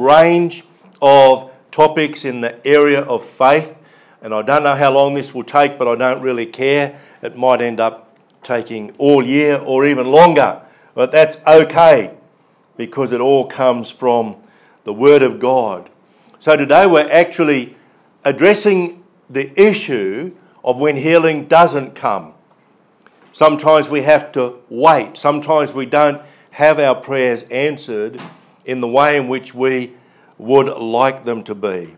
range of topics in the area of faith. And I don't know how long this will take, but I don't really care. It might end up taking all year or even longer. But that's okay because it all comes from the Word of God. So today we're actually addressing the issue of when healing doesn't come. Sometimes we have to wait. Sometimes we don't have our prayers answered in the way in which we would like them to be.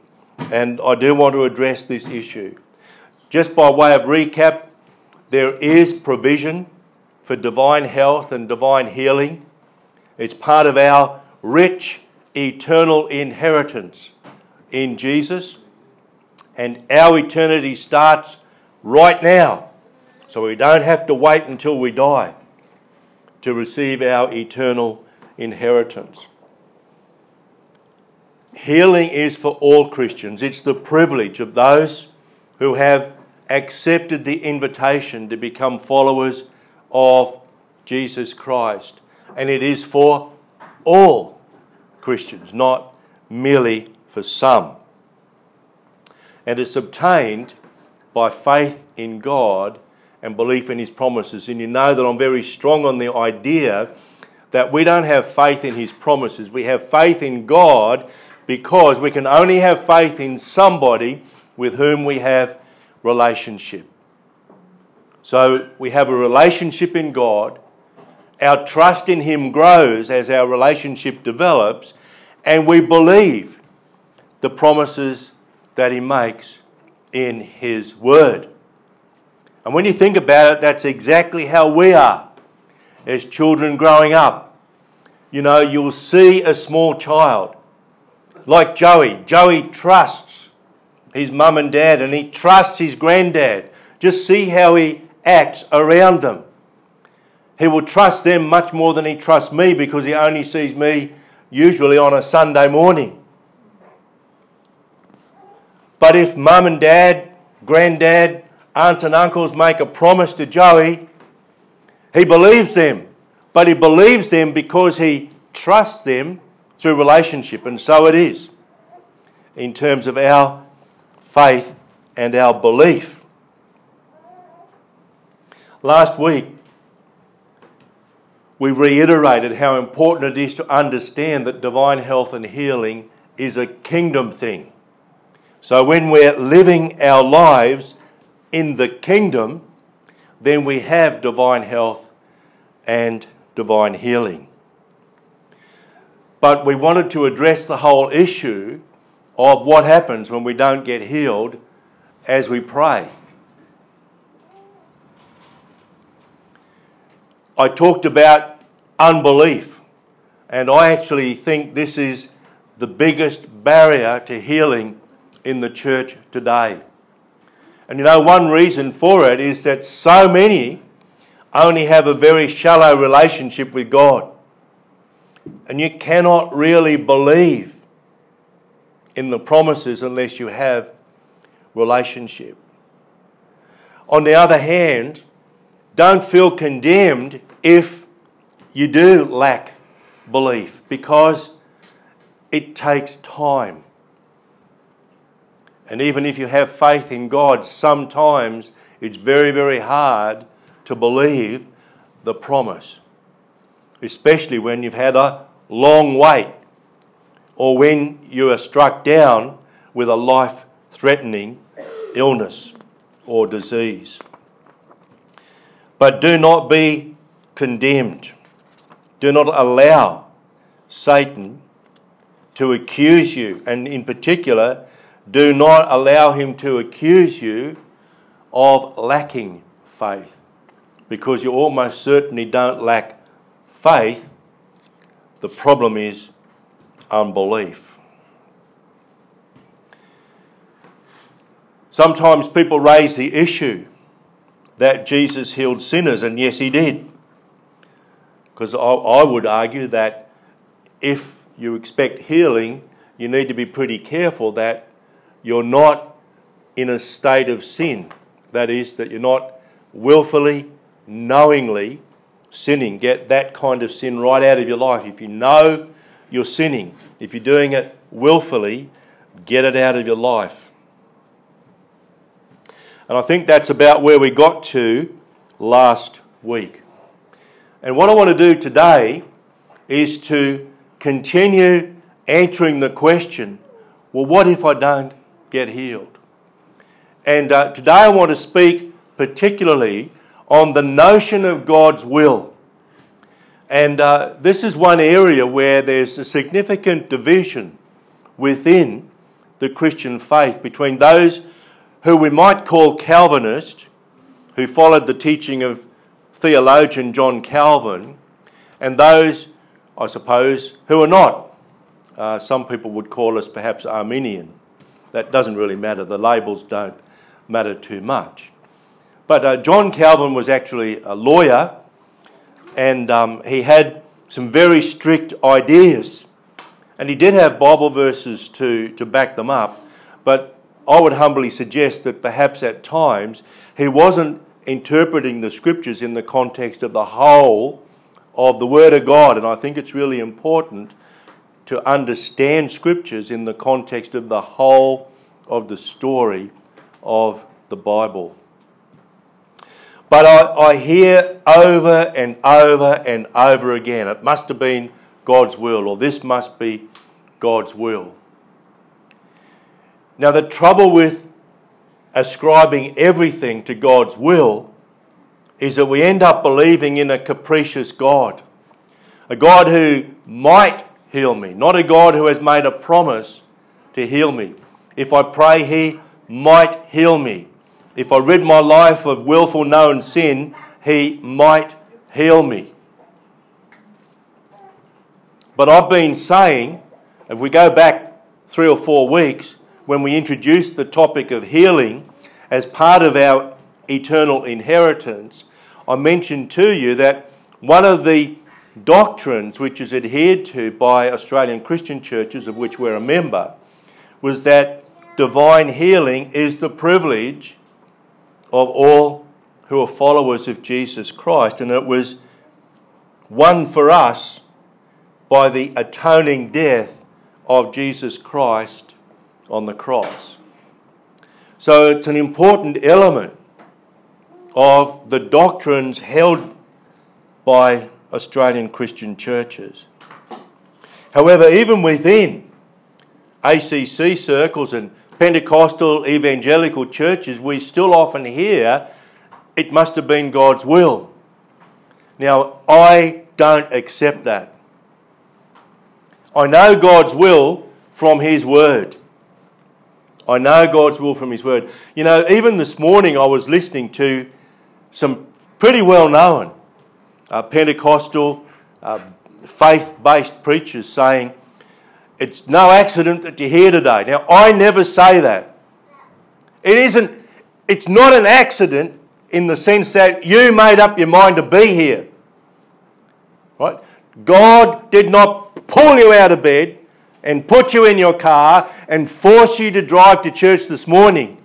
And I do want to address this issue. Just by way of recap, there is provision for divine health and divine healing. It's part of our rich eternal inheritance in Jesus. And our eternity starts right now. So we don't have to wait until we die to receive our eternal inheritance. Healing is for all Christians. It's the privilege of those who have accepted the invitation to become followers of Jesus Christ. And it is for all Christians, not merely for some. And it's obtained by faith in God and belief in His promises. And you know that I'm very strong on the idea that we don't have faith in His promises. We have faith in God because we can only have faith in somebody with whom we have relationship. So we have a relationship in God. Our trust in Him grows as our relationship develops, and we believe the promises that He makes in His Word. And when you think about it, that's exactly how we are as children growing up. You know, you'll see a small child like Joey. Joey trusts his mum and dad and he trusts his granddad. Just see how he acts around them. He will trust them much more than he trusts me because he only sees me usually on a Sunday morning. But if mum and dad, granddad, aunts and uncles make a promise to Joey, he believes them. But he believes them because he trusts them through relationship. And so it is in terms of our faith and our belief. Last week, we reiterated how important it is to understand that divine health and healing is a kingdom thing. So when we're living our lives in the kingdom, then we have divine health and divine healing. But we wanted to address the whole issue of what happens when we don't get healed as we pray. I talked about unbelief, and I actually think this is the biggest barrier to healing in the church today. And you know, one reason for it is that so many only have a very shallow relationship with God. And you cannot really believe in the promises unless you have relationship. On the other hand, don't feel condemned if you do lack belief because it takes time. And even if you have faith in God, sometimes it's very, very hard to believe the promise, especially when you've had a long wait or when you are struck down with a life threatening illness or disease. But do not be condemned. Do not allow Satan to accuse you, and in particular, do not allow him to accuse you of lacking faith, because you almost certainly don't lack faith. The problem is unbelief. Sometimes people raise the issue that Jesus healed sinners, and yes, he did. Because I, I, would argue that if you expect healing, you need to be pretty careful that you're not in a state of sin. That is, that you're not willfully, knowingly sinning. Get that kind of sin right out of your life. If you know you're sinning. If you're doing it willfully, get it out of your life. And I think that's about where we got to last week. And what I want to do today is to continue answering the question well, what if I don't get healed? And uh, today I want to speak particularly on the notion of God's will. And uh, this is one area where there's a significant division within the Christian faith between those who we might call Calvinist, who followed the teaching of theologian John Calvin, and those, I suppose, who are not. Uh, some people would call us perhaps Arminian. That doesn't really matter. The labels don't matter too much. But uh, John Calvin was actually a lawyer, and um, he had some very strict ideas. And he did have Bible verses to, to back them up, but I would humbly suggest that perhaps at times he wasn't interpreting the scriptures in the context of the whole of the Word of God. And I think it's really important to understand scriptures in the context of the whole of the story of the Bible. But I, I hear over and over and over again it must have been God's will, or this must be God's will. Now, the trouble with ascribing everything to God's will is that we end up believing in a capricious God, a God who might heal me, not a God who has made a promise to heal me. If I pray, He might heal me. If I rid my life of willful known sin, He might heal me. But I've been saying, if we go back three or four weeks, when we introduced the topic of healing, as part of our eternal inheritance, I mentioned to you that one of the doctrines which is adhered to by Australian Christian churches, of which we're a member, was that divine healing is the privilege of all who are followers of Jesus Christ, and it was won for us by the atoning death of Jesus Christ on the cross. So it's an important element of the doctrines held by Australian Christian churches. However, even within ACC circles and Pentecostal evangelical churches, we still often hear it must have been God's will. Now, I don't accept that. I know God's will from His Word. I know God's will from His Word. You know, even this morning I was listening to some pretty well known uh, Pentecostal, uh, faith based preachers saying, It's no accident that you're here today. Now, I never say that. It isn't, it's not an accident in the sense that you made up your mind to be here. Right? God did not pull you out of bed and put you in your car and force you to drive to church this morning.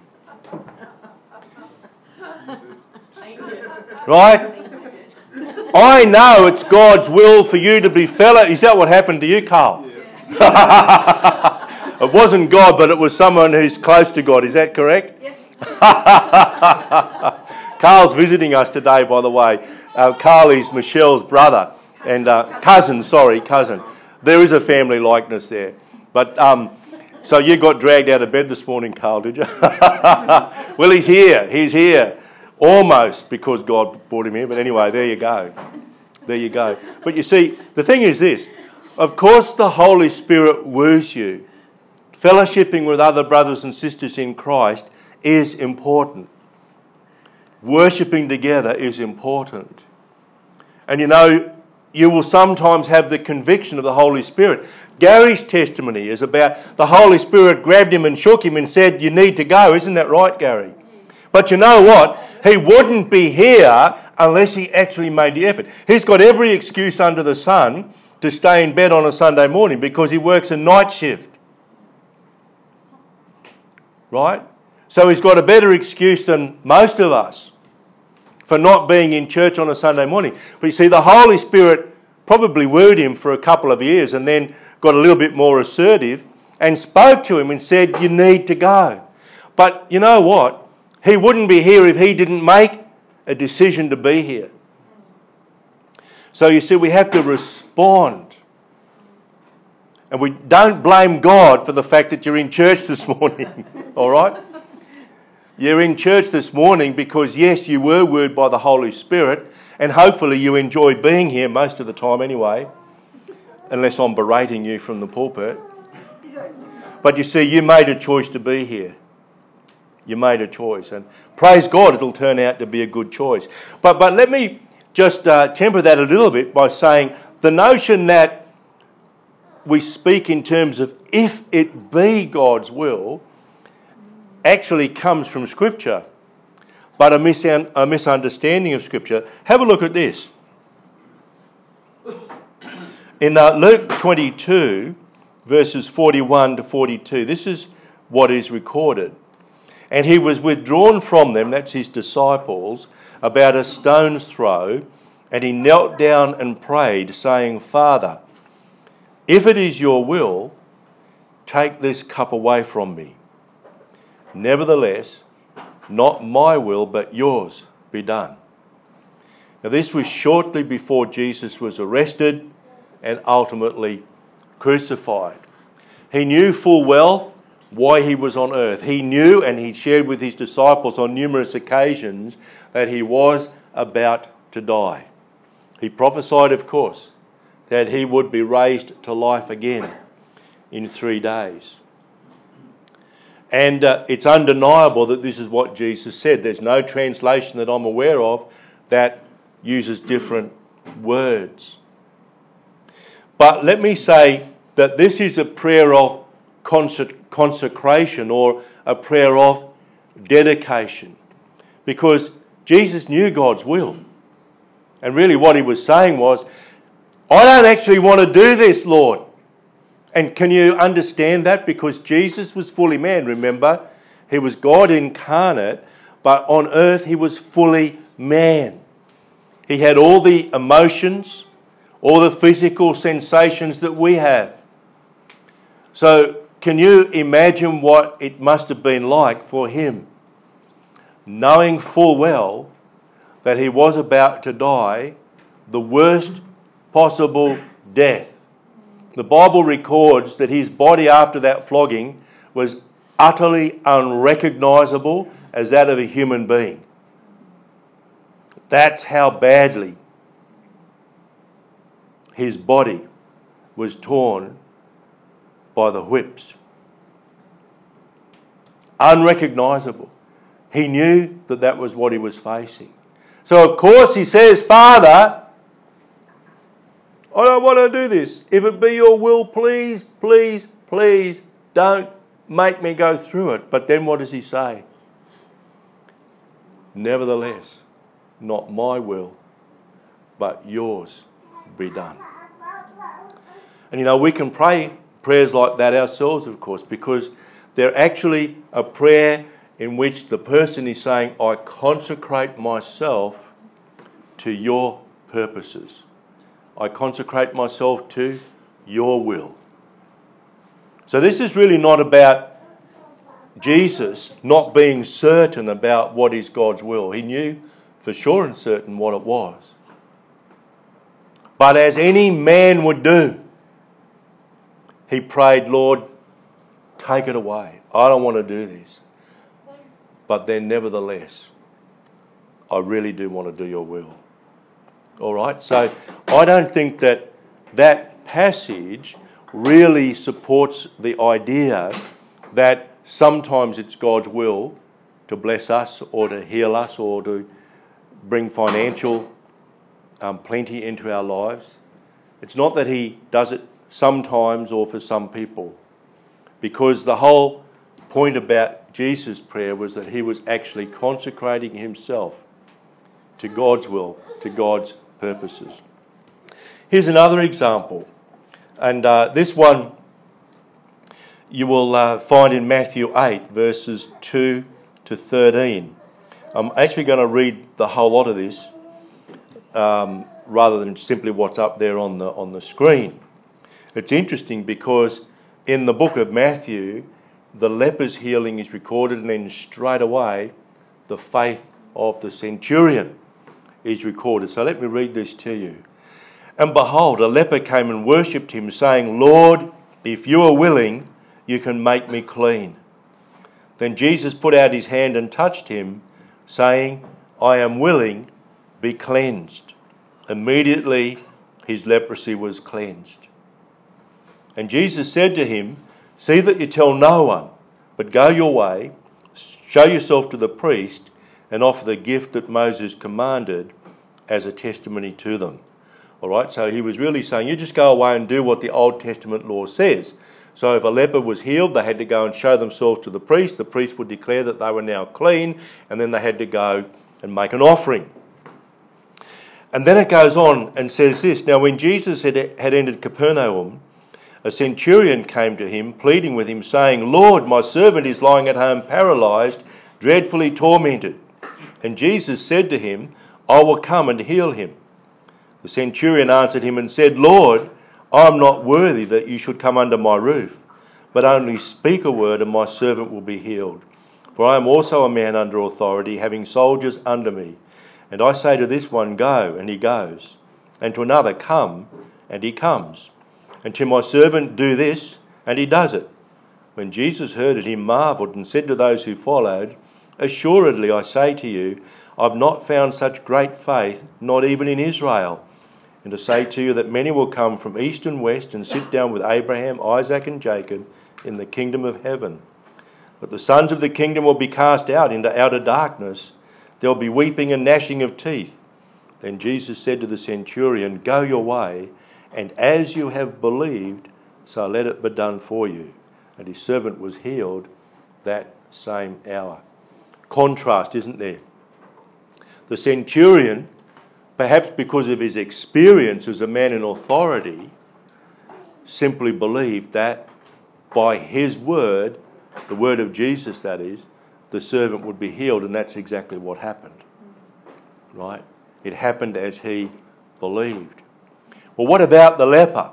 Right? I know it's God's will for you to be fellow. Is that what happened to you, Carl? it wasn't God, but it was someone who's close to God. Is that correct? Yes. Carl's visiting us today, by the way. Uh, Carl is Michelle's brother and uh, cousin, sorry, cousin. There is a family likeness there. But um, so you got dragged out of bed this morning, Carl, did you? well, he's here. He's here. Almost because God brought him here. But anyway, there you go. There you go. But you see, the thing is this of course, the Holy Spirit woos you. Fellowshipping with other brothers and sisters in Christ is important. Worshipping together is important. And you know, you will sometimes have the conviction of the Holy Spirit. Gary's testimony is about the Holy Spirit grabbed him and shook him and said, You need to go. Isn't that right, Gary? But you know what? He wouldn't be here unless he actually made the effort. He's got every excuse under the sun to stay in bed on a Sunday morning because he works a night shift. Right? So he's got a better excuse than most of us for not being in church on a Sunday morning. But you see, the Holy Spirit probably wooed him for a couple of years and then got a little bit more assertive and spoke to him and said, You need to go. But you know what? He wouldn't be here if he didn't make a decision to be here. So you see, we have to respond. And we don't blame God for the fact that you're in church this morning, all right? You're in church this morning because, yes, you were wooed by the Holy Spirit, and hopefully you enjoy being here most of the time anyway, unless I'm berating you from the pulpit. But you see, you made a choice to be here. You made a choice, and praise God, it'll turn out to be a good choice. But, but let me just uh, temper that a little bit by saying the notion that we speak in terms of if it be God's will actually comes from Scripture, but a, a misunderstanding of Scripture. Have a look at this. In uh, Luke 22, verses 41 to 42, this is what is recorded. And he was withdrawn from them, that's his disciples, about a stone's throw, and he knelt down and prayed, saying, Father, if it is your will, take this cup away from me. Nevertheless, not my will, but yours be done. Now, this was shortly before Jesus was arrested and ultimately crucified. He knew full well why he was on earth. He knew and he shared with his disciples on numerous occasions that he was about to die. He prophesied, of course, that he would be raised to life again in three days. And uh, it's undeniable that this is what Jesus said. There's no translation that I'm aware of that uses different words. But let me say that this is a prayer of consecration or a prayer of dedication because Jesus knew God's will. And really, what he was saying was, I don't actually want to do this, Lord. And can you understand that? Because Jesus was fully man, remember? He was God incarnate, but on earth he was fully man. He had all the emotions, all the physical sensations that we have. So, can you imagine what it must have been like for him, knowing full well that he was about to die the worst possible death? The Bible records that his body after that flogging was utterly unrecognizable as that of a human being. That's how badly his body was torn by the whips. Unrecognizable. He knew that that was what he was facing. So, of course, he says, Father, I don't want to do this. If it be your will, please, please, please don't make me go through it. But then what does he say? Nevertheless, not my will, but yours be done. And you know, we can pray prayers like that ourselves, of course, because they're actually a prayer in which the person is saying, I consecrate myself to your purposes. I consecrate myself to your will. So, this is really not about Jesus not being certain about what is God's will. He knew for sure and certain what it was. But as any man would do, he prayed, Lord, take it away. I don't want to do this. But then, nevertheless, I really do want to do your will. All right? So I don't think that that passage really supports the idea that sometimes it's God's will to bless us or to heal us or to bring financial um, plenty into our lives. It's not that He does it sometimes or for some people, because the whole point about Jesus' prayer was that He was actually consecrating Himself to God's will, to God's purposes. Here's another example, and uh, this one you will uh, find in Matthew 8, verses 2 to 13. I'm actually going to read the whole lot of this um, rather than simply what's up there on the, on the screen. It's interesting because in the book of Matthew, the leper's healing is recorded, and then straight away, the faith of the centurion is recorded. So let me read this to you. And behold, a leper came and worshipped him, saying, Lord, if you are willing, you can make me clean. Then Jesus put out his hand and touched him, saying, I am willing, be cleansed. Immediately his leprosy was cleansed. And Jesus said to him, See that you tell no one, but go your way, show yourself to the priest, and offer the gift that Moses commanded as a testimony to them. All right, so he was really saying, You just go away and do what the Old Testament law says. So if a leper was healed, they had to go and show themselves to the priest. The priest would declare that they were now clean, and then they had to go and make an offering. And then it goes on and says this Now, when Jesus had, had entered Capernaum, a centurion came to him, pleading with him, saying, Lord, my servant is lying at home paralyzed, dreadfully tormented. And Jesus said to him, I will come and heal him. The centurion answered him and said, Lord, I am not worthy that you should come under my roof, but only speak a word, and my servant will be healed. For I am also a man under authority, having soldiers under me. And I say to this one, Go, and he goes, and to another, Come, and he comes, and to my servant, Do this, and he does it. When Jesus heard it, he marvelled and said to those who followed, Assuredly, I say to you, I've not found such great faith, not even in Israel. And to say to you that many will come from east and west and sit down with Abraham, Isaac, and Jacob in the kingdom of heaven. But the sons of the kingdom will be cast out into outer darkness. There will be weeping and gnashing of teeth. Then Jesus said to the centurion, Go your way, and as you have believed, so let it be done for you. And his servant was healed that same hour. Contrast, isn't there? The centurion, perhaps because of his experience as a man in authority, simply believed that by his word, the word of Jesus, that is, the servant would be healed, and that's exactly what happened. Right? It happened as he believed. Well, what about the leper?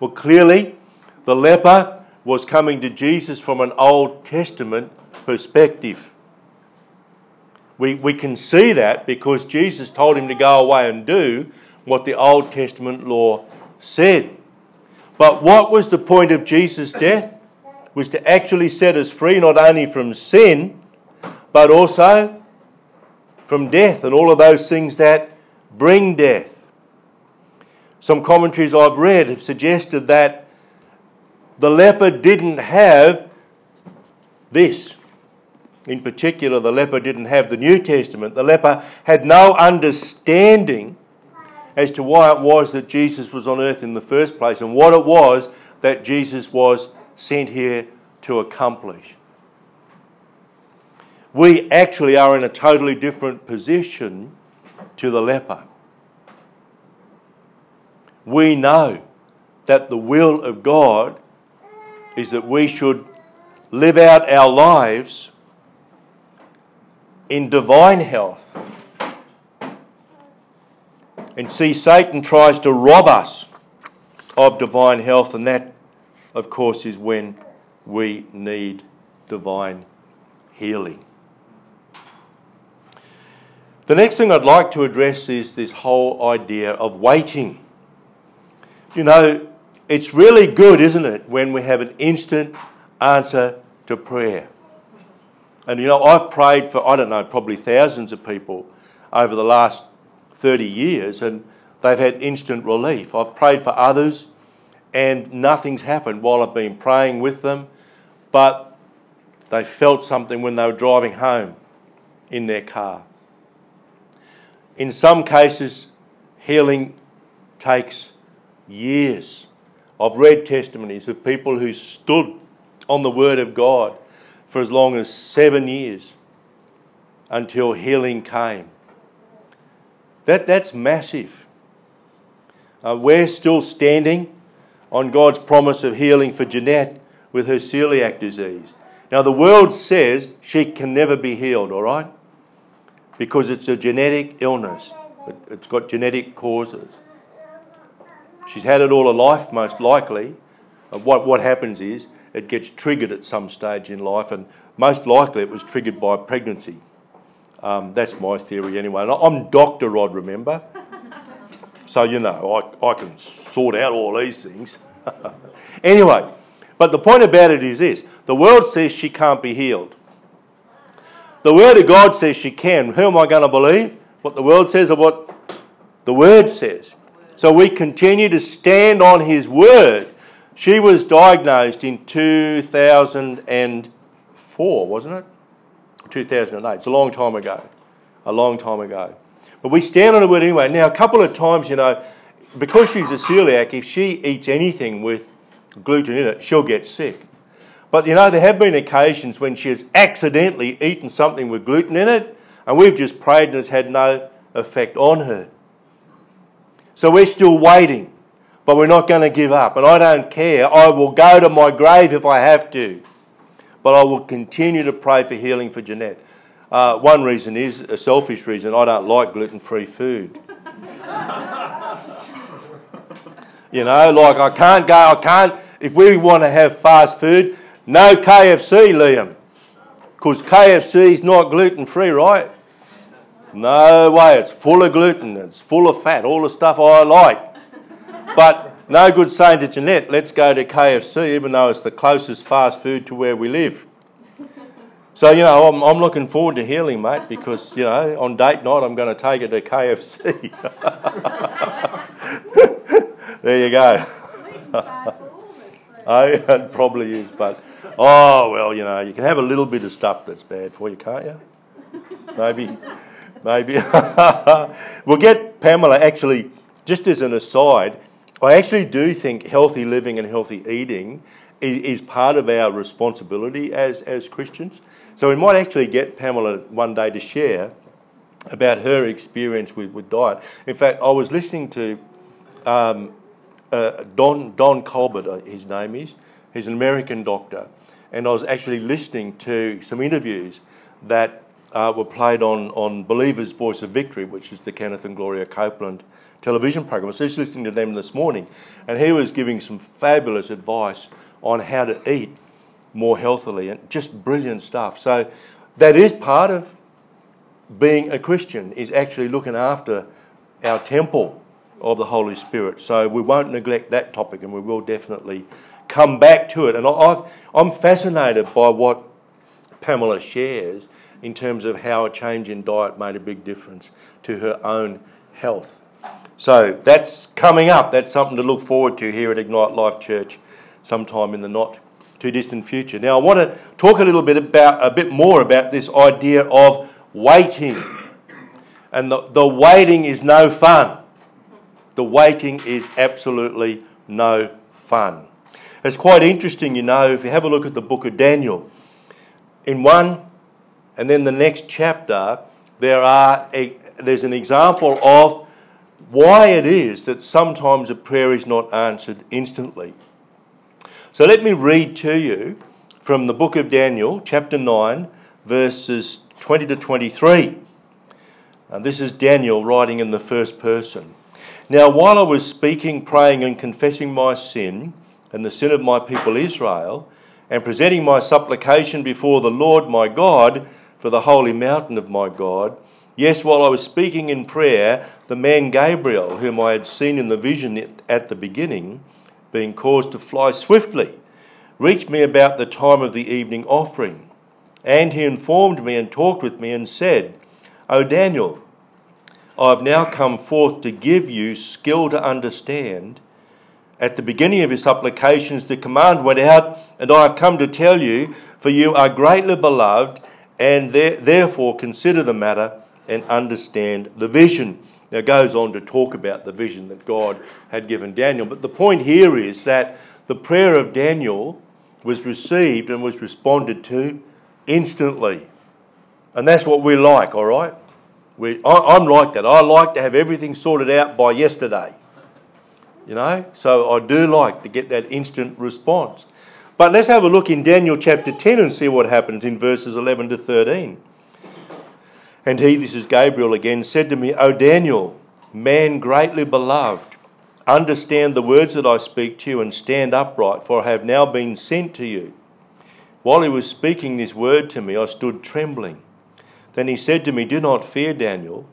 Well, clearly, the leper was coming to Jesus from an Old Testament perspective. We, we can see that because Jesus told him to go away and do what the Old Testament law said. But what was the point of Jesus' death? Was to actually set us free not only from sin, but also from death and all of those things that bring death. Some commentaries I've read have suggested that the leper didn't have this in particular, the leper didn't have the New Testament. The leper had no understanding as to why it was that Jesus was on earth in the first place and what it was that Jesus was sent here to accomplish. We actually are in a totally different position to the leper. We know that the will of God is that we should live out our lives in divine health. And see, Satan tries to rob us of divine health, and that, of course, is when we need divine healing. The next thing I'd like to address is this whole idea of waiting. You know, it's really good, isn't it, when we have an instant answer to prayer. And you know, I've prayed for, I don't know, probably thousands of people over the last 30 years, and they've had instant relief. I've prayed for others, and nothing's happened while I've been praying with them, but they felt something when they were driving home in their car. In some cases, healing takes years. I've read testimonies of people who stood on the Word of God for as long as seven years until healing came. That, that's massive. Uh, we're still standing on God's promise of healing for Jeanette with her celiac disease. Now, the world says she can never be healed, all right? Because it's a genetic illness, it's got genetic causes. She's had it all her life, most likely. And what, what happens is it gets triggered at some stage in life, and most likely it was triggered by pregnancy. Um, that's my theory anyway. And I'm Dr. Rod, remember? So, you know, I, I can sort out all these things. anyway, but the point about it is this the world says she can't be healed. The Word of God says she can. Who am I going to believe? What the world says or what the Word says? So we continue to stand on His Word. She was diagnosed in 2004, wasn't it? 2008. It's a long time ago. A long time ago. But we stand on the Word anyway. Now, a couple of times, you know, because she's a celiac, if she eats anything with gluten in it, she'll get sick. But you know, there have been occasions when she has accidentally eaten something with gluten in it, and we've just prayed and it's had no effect on her. So we're still waiting, but we're not going to give up. And I don't care. I will go to my grave if I have to, but I will continue to pray for healing for Jeanette. Uh, one reason is a selfish reason I don't like gluten free food. you know, like I can't go, I can't, if we want to have fast food, no KFC, Liam. Because KFC is not gluten free, right? No way. It's full of gluten. It's full of fat. All the stuff I like. But no good saying to Jeanette, let's go to KFC, even though it's the closest fast food to where we live. So, you know, I'm, I'm looking forward to healing, mate, because, you know, on date night I'm going to take it to KFC. there you go. oh, it probably is, but Oh, well, you know, you can have a little bit of stuff that's bad for you, can't you? Maybe. Maybe. we'll get Pamela actually, just as an aside, I actually do think healthy living and healthy eating is, is part of our responsibility as, as Christians. So we might actually get Pamela one day to share about her experience with, with diet. In fact, I was listening to um, uh, Don, Don Colbert, uh, his name is. He's an American doctor and I was actually listening to some interviews that uh, were played on, on Believer's Voice of Victory, which is the Kenneth and Gloria Copeland television program. I was just listening to them this morning, and he was giving some fabulous advice on how to eat more healthily and just brilliant stuff. So that is part of being a Christian is actually looking after our temple of the Holy Spirit. So we won't neglect that topic and we will definitely come back to it. And i am fascinated by what Pamela shares in terms of how a change in diet made a big difference to her own health. So that's coming up. That's something to look forward to here at Ignite Life Church sometime in the not too distant future. Now I want to talk a little bit about a bit more about this idea of waiting. And the, the waiting is no fun. The waiting is absolutely no fun. It's quite interesting, you know, if you have a look at the book of Daniel. In one and then the next chapter, there are a, there's an example of why it is that sometimes a prayer is not answered instantly. So let me read to you from the book of Daniel, chapter 9, verses 20 to 23. And this is Daniel writing in the first person. Now, while I was speaking, praying, and confessing my sin, and the sin of my people Israel, and presenting my supplication before the Lord my God for the holy mountain of my God. Yes, while I was speaking in prayer, the man Gabriel, whom I had seen in the vision at the beginning, being caused to fly swiftly, reached me about the time of the evening offering. And he informed me and talked with me and said, O Daniel, I have now come forth to give you skill to understand at the beginning of his supplications, the command went out, and I have come to tell you, for you are greatly beloved, and therefore consider the matter and understand the vision. Now, it goes on to talk about the vision that God had given Daniel. But the point here is that the prayer of Daniel was received and was responded to instantly. And that's what we like, all right? We, I, I'm like that. I like to have everything sorted out by yesterday. You know, so I do like to get that instant response. But let's have a look in Daniel chapter 10 and see what happens in verses 11 to 13. And he, this is Gabriel again, said to me, O Daniel, man greatly beloved, Understand the words that I speak to you and stand upright, for I have now been sent to you. While he was speaking this word to me, I stood trembling. Then he said to me, Do not fear, Daniel,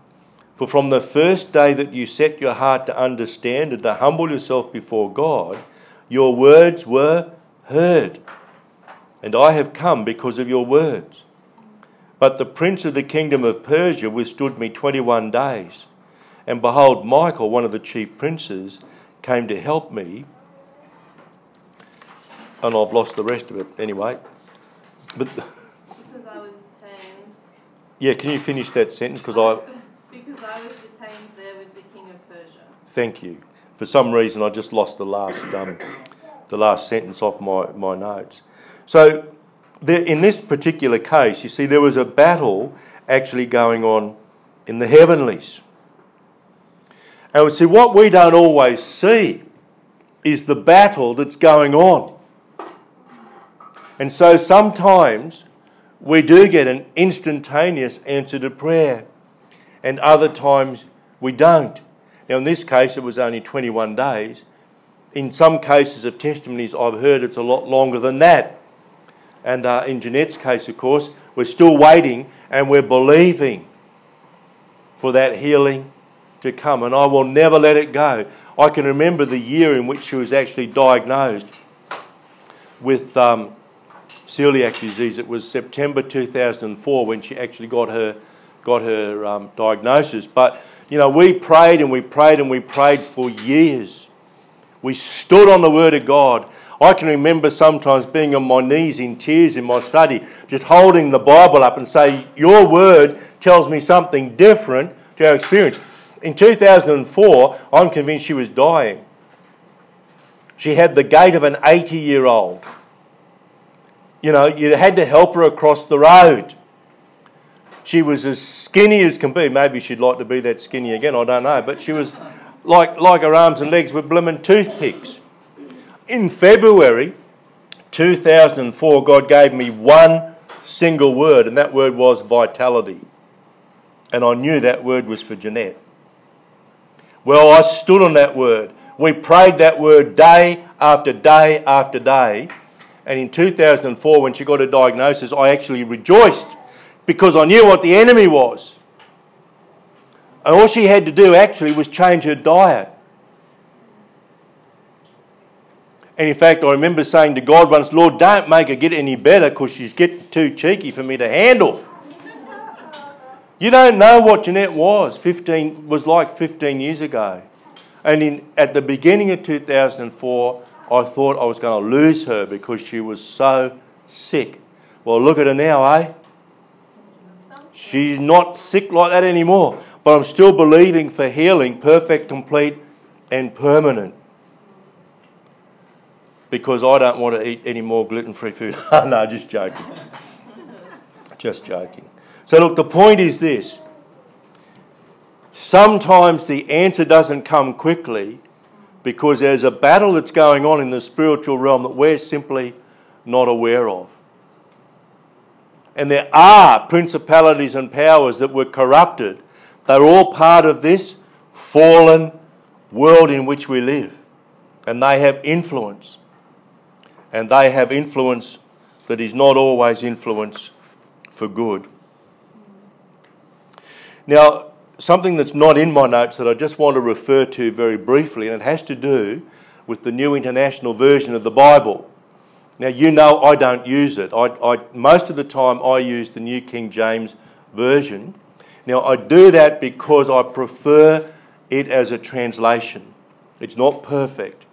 for from the first day that you set your heart to understand and to humble yourself before God, your words were heard. And I have come because of your words. But the prince of the kingdom of Persia withstood me 21 days. And behold, Michael, one of the chief princes, came to help me. And I've lost the rest of it anyway. But because I was detained. Yeah, can you finish that sentence? Because I. Because I was detained there with the king of Persia. Thank you. For some reason, I just lost the last, um, the last sentence off my, my notes. So, in this particular case, you see, there was a battle actually going on in the heavenlies. And we see what we don't always see is the battle that's going on. And so sometimes we do get an instantaneous answer to prayer, and other times we don't. Now, in this case, it was only 21 days. In some cases of testimonies I've heard, it's a lot longer than that. And uh, in Jeanette's case, of course, we're still waiting and we're believing for that healing to come. And I will never let it go. I can remember the year in which she was actually diagnosed with um, celiac disease. It was September 2004 when she actually got her, got her um, diagnosis. But, you know, we prayed and we prayed and we prayed for years. We stood on the Word of God. I can remember sometimes being on my knees in tears in my study, just holding the Bible up and say, Your Word tells me something different to our experience. In 2004, I'm convinced she was dying. She had the gait of an 80 year old. You know, you had to help her across the road. She was as skinny as can be. Maybe she'd like to be that skinny again, I don't know. But she was like, like her arms and legs were blooming toothpicks. In February 2004, God gave me one single word, and that word was vitality. And I knew that word was for Jeanette. Well, I stood on that word. We prayed that word day after day after day. And in 2004, when she got a diagnosis, I actually rejoiced because I knew what the enemy was. And all she had to do actually was change her diet. And in fact, I remember saying to God once, Lord, don't make her get any better because she's getting too cheeky for me to handle. You don't know what Jeanette was 15 was like 15 years ago. And in, at the beginning of 2004, I thought I was going to lose her because she was so sick. Well, look at her now, eh? She's not sick like that anymore. But I'm still believing for healing, perfect, complete, and permanent. Because I don't want to eat any more gluten free food. no, just joking. just joking. So, look, the point is this sometimes the answer doesn't come quickly because there's a battle that's going on in the spiritual realm that we're simply not aware of. And there are principalities and powers that were corrupted. They're all part of this fallen world in which we live. And they have influence. And they have influence that is not always influence for good. Now, something that's not in my notes that I just want to refer to very briefly, and it has to do with the New International Version of the Bible. Now, you know I don't use it. I, I, most of the time, I use the New King James Version. Now, I do that because I prefer it as a translation. It's not perfect.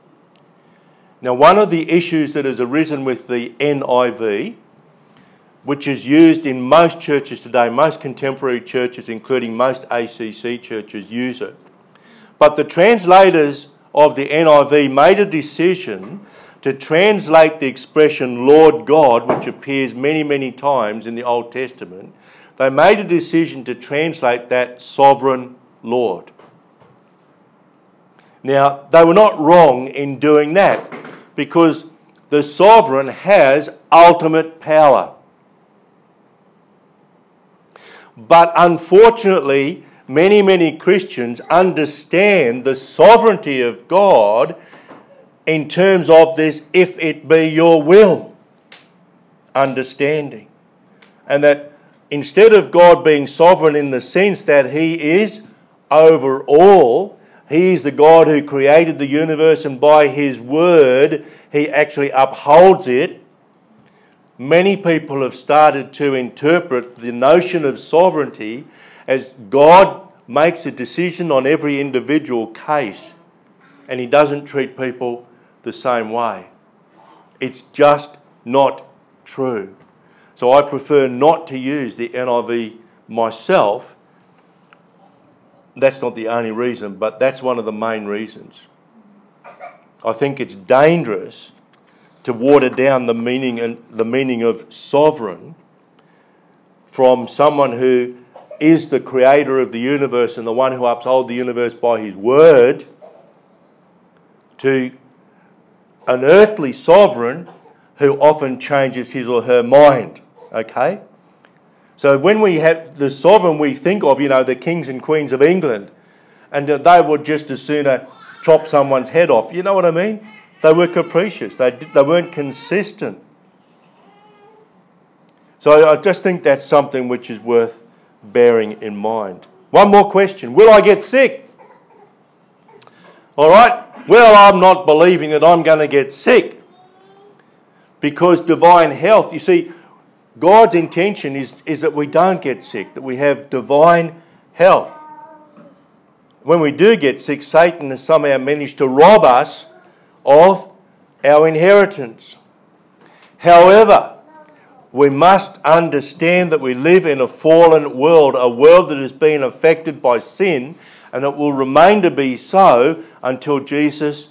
Now, one of the issues that has arisen with the NIV which is used in most churches today. Most contemporary churches, including most ACC churches, use it. But the translators of the NIV made a decision to translate the expression Lord God, which appears many, many times in the Old Testament. They made a decision to translate that sovereign Lord. Now, they were not wrong in doing that because the sovereign has ultimate power. But unfortunately, many, many Christians understand the sovereignty of God in terms of this if it be your will understanding. And that instead of God being sovereign in the sense that He is over all, He is the God who created the universe and by His word He actually upholds it. Many people have started to interpret the notion of sovereignty as God makes a decision on every individual case and He doesn't treat people the same way. It's just not true. So I prefer not to use the NIV myself. That's not the only reason, but that's one of the main reasons. I think it's dangerous to water down the meaning and the meaning of sovereign from someone who is the creator of the universe and the one who upholds the universe by his word to an earthly sovereign who often changes his or her mind. Okay? So when we have the sovereign we think of, you know, the kings and queens of England, and they would just as soon chop someone's head off. You know what I mean? They were capricious. They, they weren't consistent. So I just think that's something which is worth bearing in mind. One more question Will I get sick? All right? Well, I'm not believing that I'm going to get sick because divine health, you see, God's intention is, is that we don't get sick, that we have divine health. When we do get sick, Satan has somehow managed to rob us of our inheritance. However, we must understand that we live in a fallen world, a world that has been affected by sin, and it will remain to be so until Jesus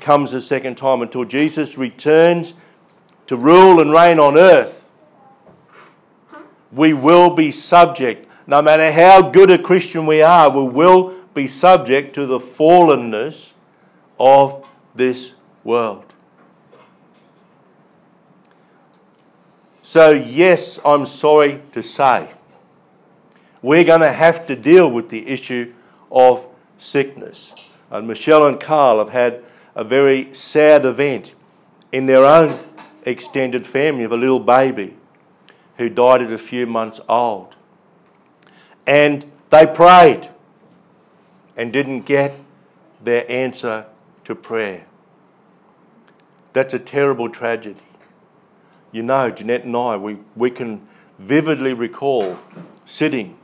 comes a second time, until Jesus returns to rule and reign on earth. We will be subject, no matter how good a Christian we are, we will be subject to the fallenness of this world. So, yes, I'm sorry to say, we're going to have to deal with the issue of sickness. And Michelle and Carl have had a very sad event in their own extended family of a little baby who died at a few months old. And they prayed and didn't get their answer to prayer. That's a terrible tragedy. You know, Jeanette and I, we, we can vividly recall sitting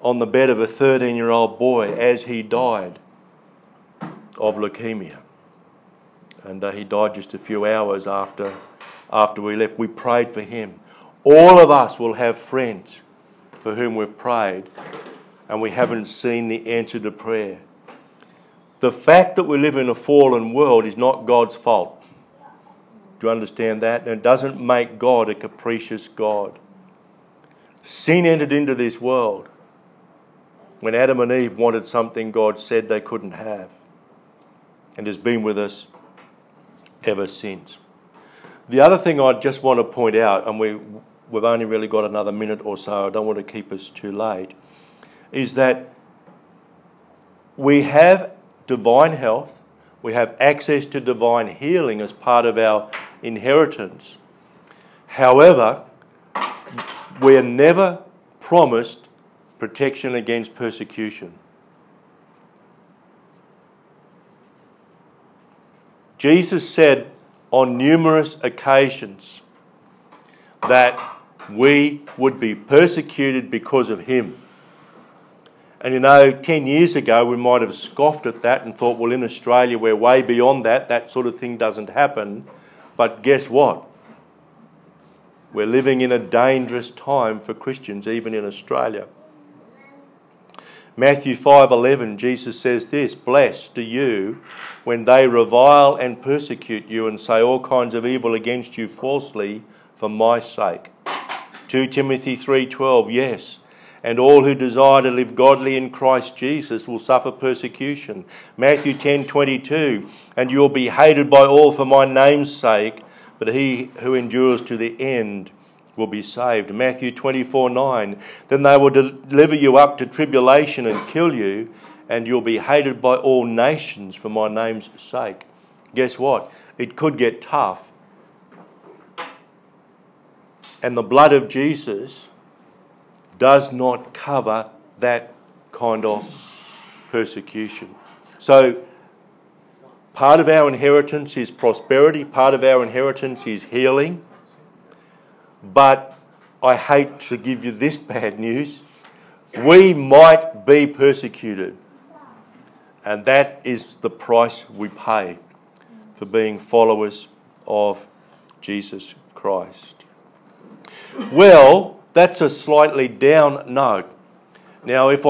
on the bed of a 13 year old boy as he died of leukemia. And uh, he died just a few hours after, after we left. We prayed for him. All of us will have friends for whom we've prayed and we haven't seen the answer to prayer. The fact that we live in a fallen world is not God's fault. Do you understand that? And it doesn't make God a capricious God. Sin entered into this world when Adam and Eve wanted something God said they couldn't have, and has been with us ever since. The other thing I just want to point out, and we, we've only really got another minute or so, I don't want to keep us too late, is that we have divine health, we have access to divine healing as part of our inheritance. However, we are never promised protection against persecution. Jesus said on numerous occasions that we would be persecuted because of him. And you know, 10 years ago, we might have scoffed at that and thought, well, in Australia, we're way beyond that. That sort of thing doesn't happen. But guess what? We're living in a dangerous time for Christians, even in Australia. Matthew 5:11 Jesus says this, "Blessed are you when they revile and persecute you and say all kinds of evil against you falsely for my sake." 2 Timothy 3:12, yes, and all who desire to live godly in Christ Jesus will suffer persecution. Matthew 10:22, and you will be hated by all for my name's sake, but he who endures to the end will be saved. Matthew 24 9. Then they will deliver you up to tribulation and kill you, and you'll be hated by all nations for my name's sake. Guess what? It could get tough. And the blood of Jesus does not cover that kind of persecution. So, part of our inheritance is prosperity, part of our inheritance is healing. But I hate to give you this bad news. We might be persecuted. And that is the price we pay for being followers of Jesus Christ. Well, that's a slightly down note. Now, if